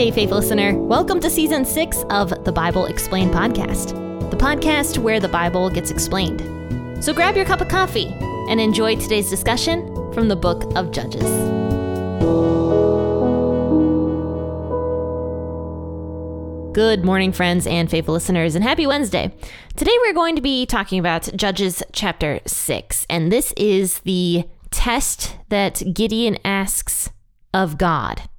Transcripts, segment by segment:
Hey, faith listener. Welcome to season six of the Bible Explained podcast, the podcast where the Bible gets explained. So grab your cup of coffee and enjoy today's discussion from the book of Judges. Good morning, friends and faithful listeners, and happy Wednesday. Today we're going to be talking about Judges chapter 6, and this is the test that Gideon asks of God.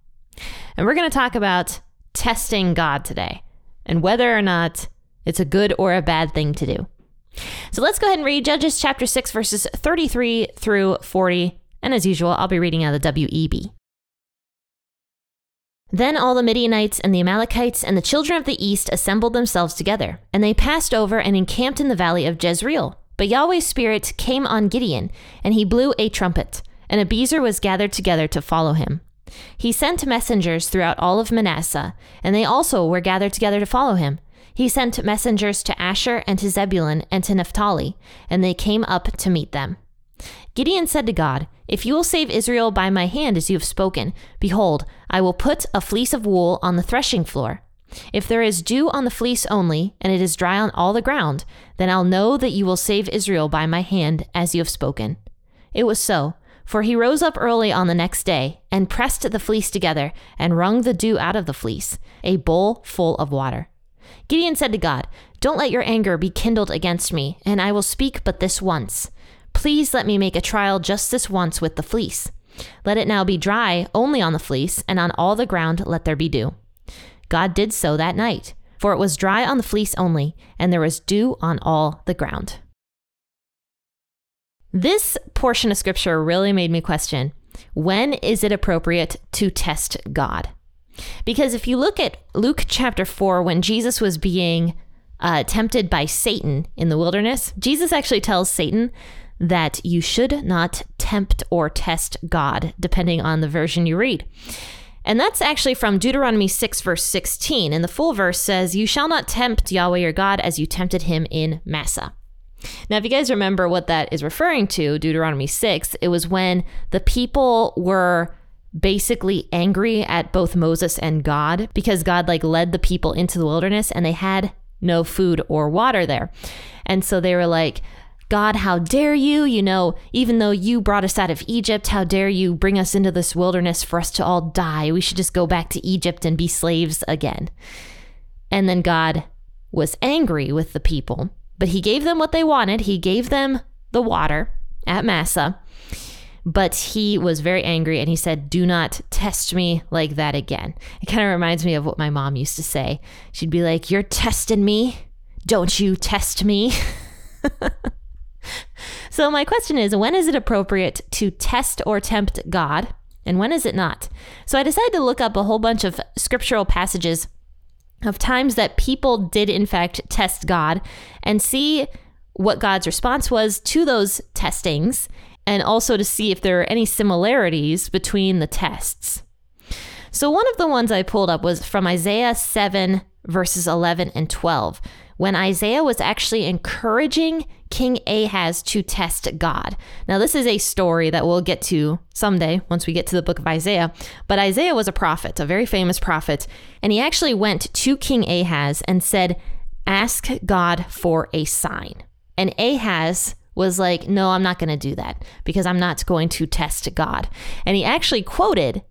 And we're going to talk about testing God today and whether or not it's a good or a bad thing to do. So let's go ahead and read Judges chapter 6, verses 33 through 40. And as usual, I'll be reading out of the WEB. Then all the Midianites and the Amalekites and the children of the east assembled themselves together, and they passed over and encamped in the valley of Jezreel. But Yahweh's Spirit came on Gideon, and he blew a trumpet, and Abiezer was gathered together to follow him. He sent messengers throughout all of Manasseh, and they also were gathered together to follow him. He sent messengers to Asher and to Zebulun and to Naphtali, and they came up to meet them. Gideon said to God, If you will save Israel by my hand as you have spoken, behold, I will put a fleece of wool on the threshing floor. If there is dew on the fleece only, and it is dry on all the ground, then I'll know that you will save Israel by my hand as you have spoken. It was so. For he rose up early on the next day, and pressed the fleece together, and wrung the dew out of the fleece, a bowl full of water. Gideon said to God, Don't let your anger be kindled against me, and I will speak but this once. Please let me make a trial just this once with the fleece. Let it now be dry only on the fleece, and on all the ground let there be dew. God did so that night, for it was dry on the fleece only, and there was dew on all the ground. This portion of scripture really made me question when is it appropriate to test God? Because if you look at Luke chapter 4, when Jesus was being uh, tempted by Satan in the wilderness, Jesus actually tells Satan that you should not tempt or test God, depending on the version you read. And that's actually from Deuteronomy 6, verse 16. And the full verse says, You shall not tempt Yahweh your God as you tempted him in Massah. Now, if you guys remember what that is referring to, Deuteronomy 6, it was when the people were basically angry at both Moses and God because God like led the people into the wilderness and they had no food or water there. And so they were like, God, how dare you? You know, even though you brought us out of Egypt, how dare you bring us into this wilderness for us to all die? We should just go back to Egypt and be slaves again. And then God was angry with the people but he gave them what they wanted. He gave them the water at Massah. But he was very angry and he said, Do not test me like that again. It kind of reminds me of what my mom used to say. She'd be like, You're testing me. Don't you test me. so, my question is when is it appropriate to test or tempt God? And when is it not? So, I decided to look up a whole bunch of scriptural passages of times that people did, in fact, test God and see what God's response was to those testings, and also to see if there are any similarities between the tests. So, one of the ones I pulled up was from Isaiah 7, verses 11 and 12 when Isaiah was actually encouraging King Ahaz to test God. Now, this is a story that we'll get to someday once we get to the book of Isaiah. But Isaiah was a prophet, a very famous prophet, and he actually went to King Ahaz and said, Ask God for a sign. And Ahaz was like, No, I'm not going to do that because I'm not going to test God. And he actually quoted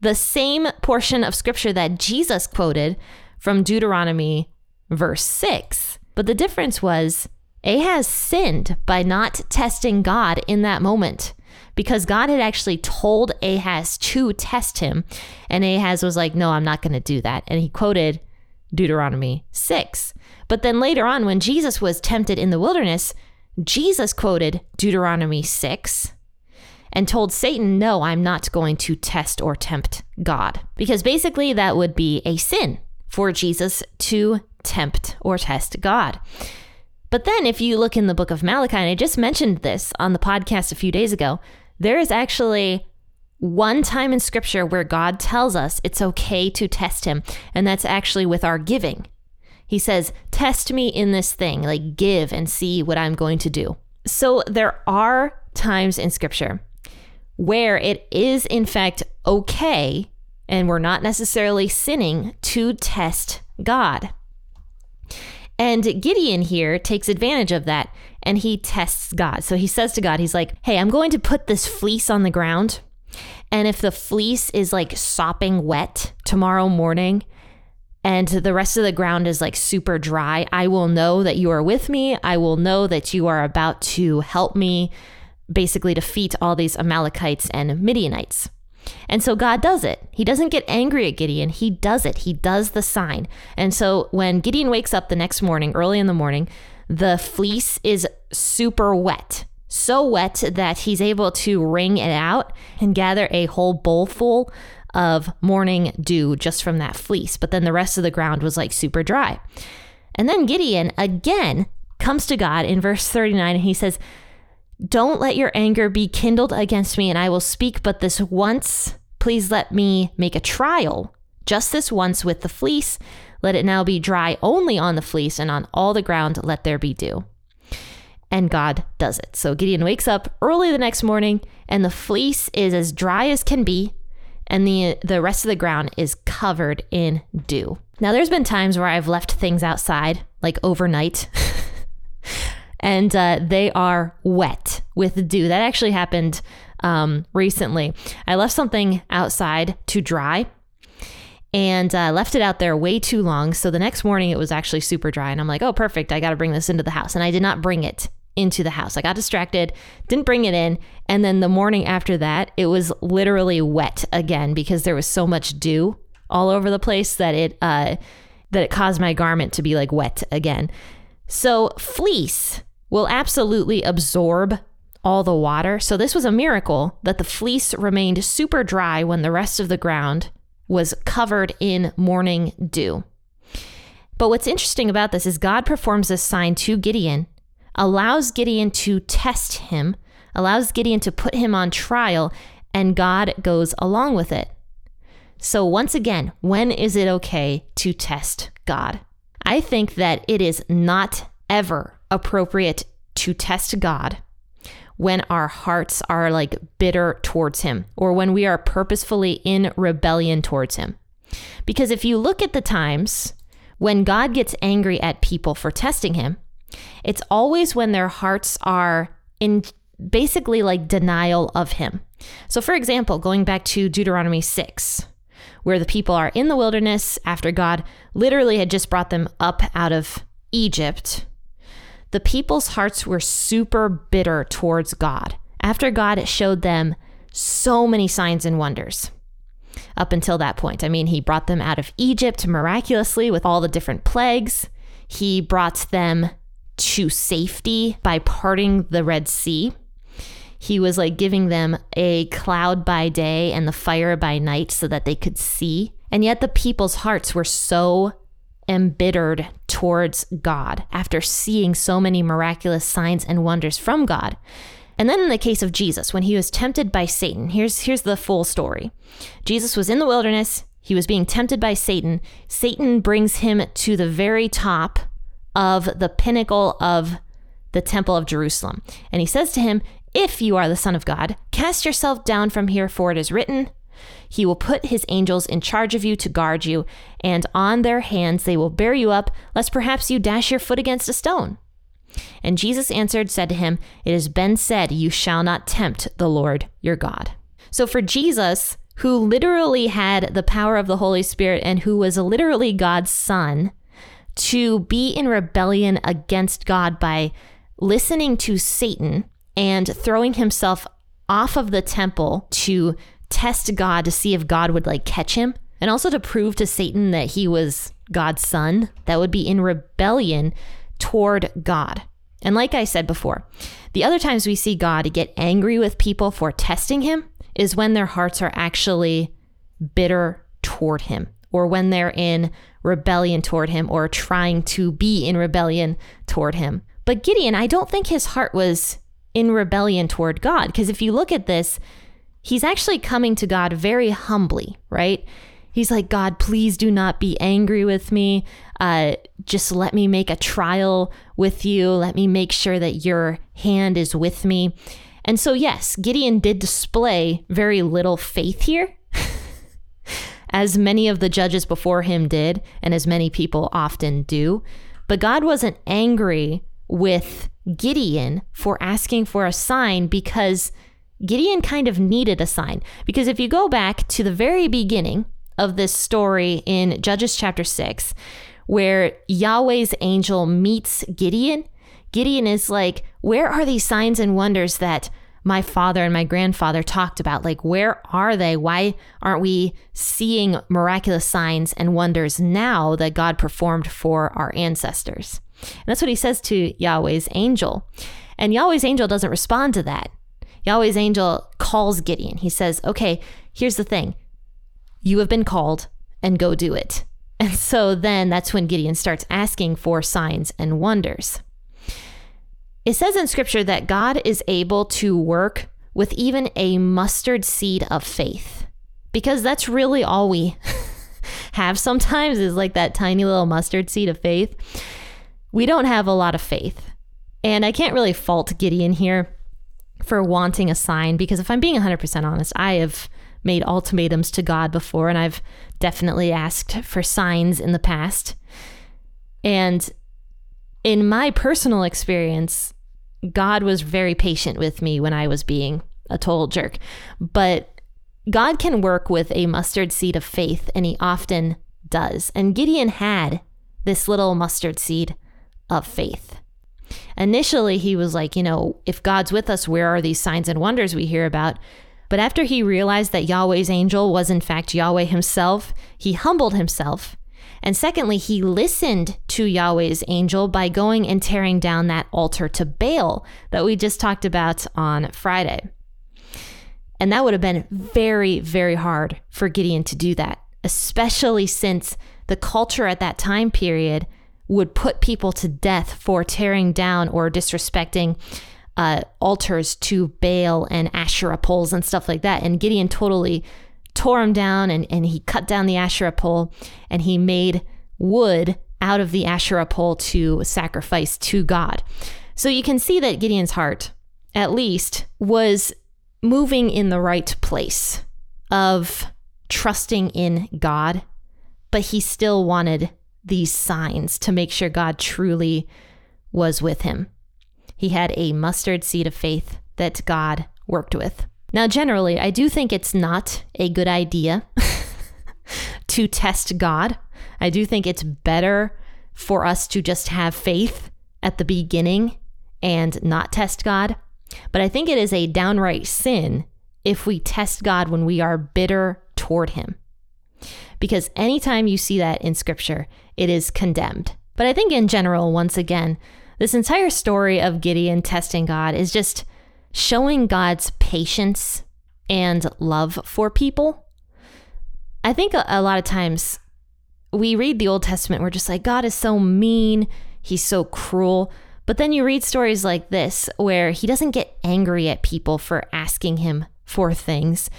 the same portion of scripture that Jesus quoted from Deuteronomy verse 6. But the difference was Ahaz sinned by not testing God in that moment because God had actually told Ahaz to test him. And Ahaz was like, No, I'm not going to do that. And he quoted Deuteronomy 6. But then later on, when Jesus was tempted in the wilderness, Jesus quoted Deuteronomy 6 and told Satan, No, I'm not going to test or tempt God. Because basically, that would be a sin for Jesus to tempt or test God. But then, if you look in the book of Malachi, and I just mentioned this on the podcast a few days ago, there is actually one time in scripture where God tells us it's okay to test him, and that's actually with our giving. He says, Test me in this thing, like give and see what I'm going to do. So there are times in scripture where it is, in fact, okay and we're not necessarily sinning to test God. And Gideon here takes advantage of that and he tests God. So he says to God, he's like, Hey, I'm going to put this fleece on the ground. And if the fleece is like sopping wet tomorrow morning and the rest of the ground is like super dry, I will know that you are with me. I will know that you are about to help me basically defeat all these Amalekites and Midianites. And so God does it. He doesn't get angry at Gideon. He does it. He does the sign. And so when Gideon wakes up the next morning, early in the morning, the fleece is super wet. So wet that he's able to wring it out and gather a whole bowl full of morning dew just from that fleece. But then the rest of the ground was like super dry. And then Gideon again comes to God in verse 39 and he says, don't let your anger be kindled against me, and I will speak but this once. Please let me make a trial, just this once with the fleece. Let it now be dry only on the fleece, and on all the ground let there be dew. And God does it. So Gideon wakes up early the next morning, and the fleece is as dry as can be, and the the rest of the ground is covered in dew. Now there's been times where I've left things outside, like overnight. and uh, they are wet with dew. That actually happened um, recently. I left something outside to dry and uh, left it out there way too long. So the next morning it was actually super dry. And I'm like, oh, perfect. I got to bring this into the house. And I did not bring it into the house. I got distracted, didn't bring it in. And then the morning after that, it was literally wet again because there was so much dew all over the place that it, uh, that it caused my garment to be like wet again. So, fleece will absolutely absorb all the water. So, this was a miracle that the fleece remained super dry when the rest of the ground was covered in morning dew. But what's interesting about this is God performs this sign to Gideon, allows Gideon to test him, allows Gideon to put him on trial, and God goes along with it. So, once again, when is it okay to test God? I think that it is not ever appropriate to test God when our hearts are like bitter towards Him or when we are purposefully in rebellion towards Him. Because if you look at the times when God gets angry at people for testing Him, it's always when their hearts are in basically like denial of Him. So, for example, going back to Deuteronomy 6, where the people are in the wilderness after God literally had just brought them up out of Egypt the people's hearts were super bitter towards God after God showed them so many signs and wonders. Up until that point, I mean, he brought them out of Egypt miraculously with all the different plagues. He brought them to safety by parting the Red Sea. He was like giving them a cloud by day and the fire by night so that they could see. And yet the people's hearts were so embittered towards God after seeing so many miraculous signs and wonders from God. And then in the case of Jesus, when he was tempted by Satan, here's here's the full story. Jesus was in the wilderness, he was being tempted by Satan. Satan brings him to the very top of the pinnacle of the temple of Jerusalem. And he says to him, If you are the Son of God, cast yourself down from here, for it is written, he will put his angels in charge of you to guard you, and on their hands they will bear you up, lest perhaps you dash your foot against a stone. And Jesus answered, said to him, It has been said, You shall not tempt the Lord your God. So for Jesus, who literally had the power of the Holy Spirit and who was literally God's son, to be in rebellion against God by listening to Satan and throwing himself off of the temple to test God to see if God would like catch him and also to prove to Satan that he was God's son, that would be in rebellion toward God. And like I said before, the other times we see God get angry with people for testing him is when their hearts are actually bitter toward him or when they're in rebellion toward him or trying to be in rebellion toward him. But Gideon, I don't think his heart was in rebellion toward God because if you look at this, he's actually coming to God very humbly, right? He's like, God, please do not be angry with me. Uh, just let me make a trial with you. Let me make sure that your hand is with me. And so, yes, Gideon did display very little faith here. as many of the judges before him did, and as many people often do. But God wasn't angry with Gideon for asking for a sign because Gideon kind of needed a sign. Because if you go back to the very beginning of this story in Judges chapter 6, where Yahweh's angel meets Gideon, Gideon is like, Where are these signs and wonders that my father and my grandfather talked about? Like, where are they? Why aren't we seeing miraculous signs and wonders now that God performed for our ancestors? And that's what he says to Yahweh's angel. And Yahweh's angel doesn't respond to that. Yahweh's angel calls Gideon. He says, Okay, here's the thing you have been called and go do it. And so then that's when Gideon starts asking for signs and wonders. It says in scripture that God is able to work with even a mustard seed of faith because that's really all we have sometimes is like that tiny little mustard seed of faith. We don't have a lot of faith. And I can't really fault Gideon here for wanting a sign because if I'm being 100% honest, I have made ultimatums to God before and I've definitely asked for signs in the past. And in my personal experience, God was very patient with me when I was being a total jerk. But God can work with a mustard seed of faith, and he often does. And Gideon had this little mustard seed of faith. Initially, he was like, you know, if God's with us, where are these signs and wonders we hear about? But after he realized that Yahweh's angel was in fact Yahweh himself, he humbled himself. And secondly, he listened to Yahweh's angel by going and tearing down that altar to Baal that we just talked about on Friday. And that would have been very, very hard for Gideon to do that, especially since the culture at that time period would put people to death for tearing down or disrespecting uh, altars to Baal and Asherah poles and stuff like that. And Gideon totally tore them down and, and he cut down the Asherah pole and he made wood out of the Asherah pole to sacrifice to God. So you can see that Gideon's heart, at least, was moving in the right place of trusting in God, but he still wanted these signs to make sure God truly was with him. He had a mustard seed of faith that God worked with. Now, generally, I do think it's not a good idea to test God. I do think it's better for us to just have faith at the beginning and not test God. But I think it is a downright sin if we test God when we are bitter toward Him because anytime you see that in scripture, it is condemned. But I think in general, once again, this entire story of Gideon testing God is just showing God's patience and love for people. I think a, a lot of times we read the Old Testament, we're just like, God is so mean, he's so cruel. But then you read stories like this where he doesn't get angry at people for asking him for things.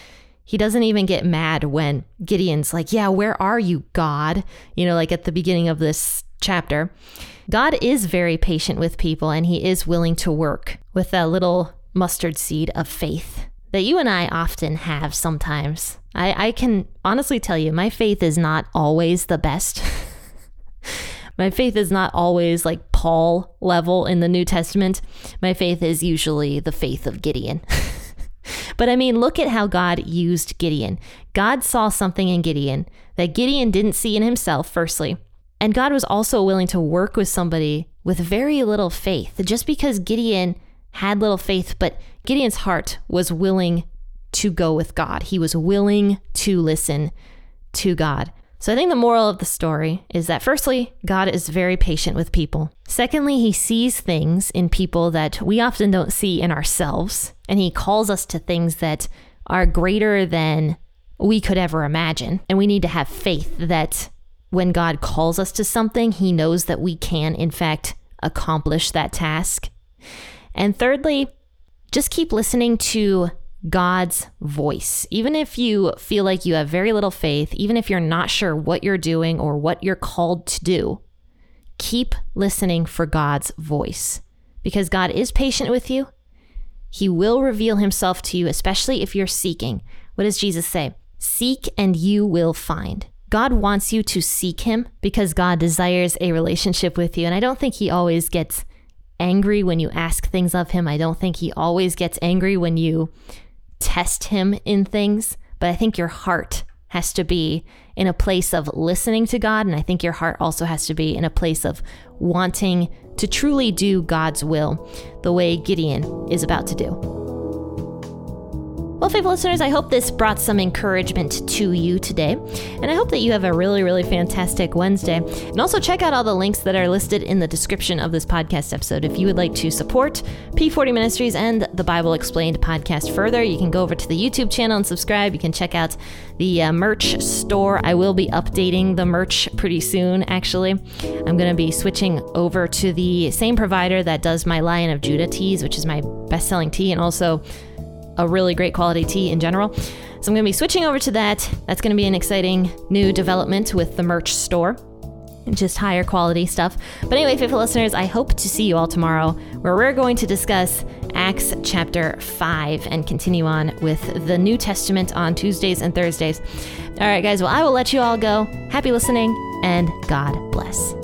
He doesn't even get mad when Gideon's like, Yeah, where are you, God? You know, like at the beginning of this chapter. God is very patient with people and he is willing to work with a little mustard seed of faith that you and I often have sometimes. I, I can honestly tell you, my faith is not always the best. my faith is not always like Paul level in the New Testament. My faith is usually the faith of Gideon. But I mean, look at how God used Gideon. God saw something in Gideon that Gideon didn't see in himself, firstly. And God was also willing to work with somebody with very little faith. Just because Gideon had little faith, but Gideon's heart was willing to go with God, he was willing to listen to God. So I think the moral of the story is that firstly, God is very patient with people. Secondly, he sees things in people that we often don't see in ourselves, and he calls us to things that are greater than we could ever imagine. And we need to have faith that when God calls us to something, he knows that we can, in fact, accomplish that task. And thirdly, just keep listening to God's voice. Even if you feel like you have very little faith, even if you're not sure what you're doing or what you're called to do, keep listening for God's voice because God is patient with you. He will reveal himself to you, especially if you're seeking. What does Jesus say? Seek and you will find. God wants you to seek Him because God desires a relationship with you. And I don't think He always gets angry when you ask things of Him. I don't think He always gets angry when you test Him in things. But I think your heart has to be in a place of listening to God. And I think your heart also has to be in a place of wanting to truly do God's will the way Gideon is about to do. Well, faithful listeners, I hope this brought some encouragement to you today. And I hope that you have a really, really fantastic Wednesday. And also check out all the links that are listed in the description of this podcast episode. If you would like to support P40 Ministries and the Bible Explained podcast further, you can go over to the YouTube channel and subscribe. You can check out the uh, merch store. I will be updating the merch pretty soon, actually. I'm going to be switching over to the same provider that does my Lion of Judah tees, which is my best selling tee, and also a really great quality tee in general. So I'm going to be switching over to that. That's going to be an exciting new development with the merch store. Just higher quality stuff. But anyway, faithful listeners, I hope to see you all tomorrow where we're going to discuss Acts chapter 5 and continue on with the New Testament on Tuesdays and Thursdays. All right, guys, well, I will let you all go. Happy listening and God bless.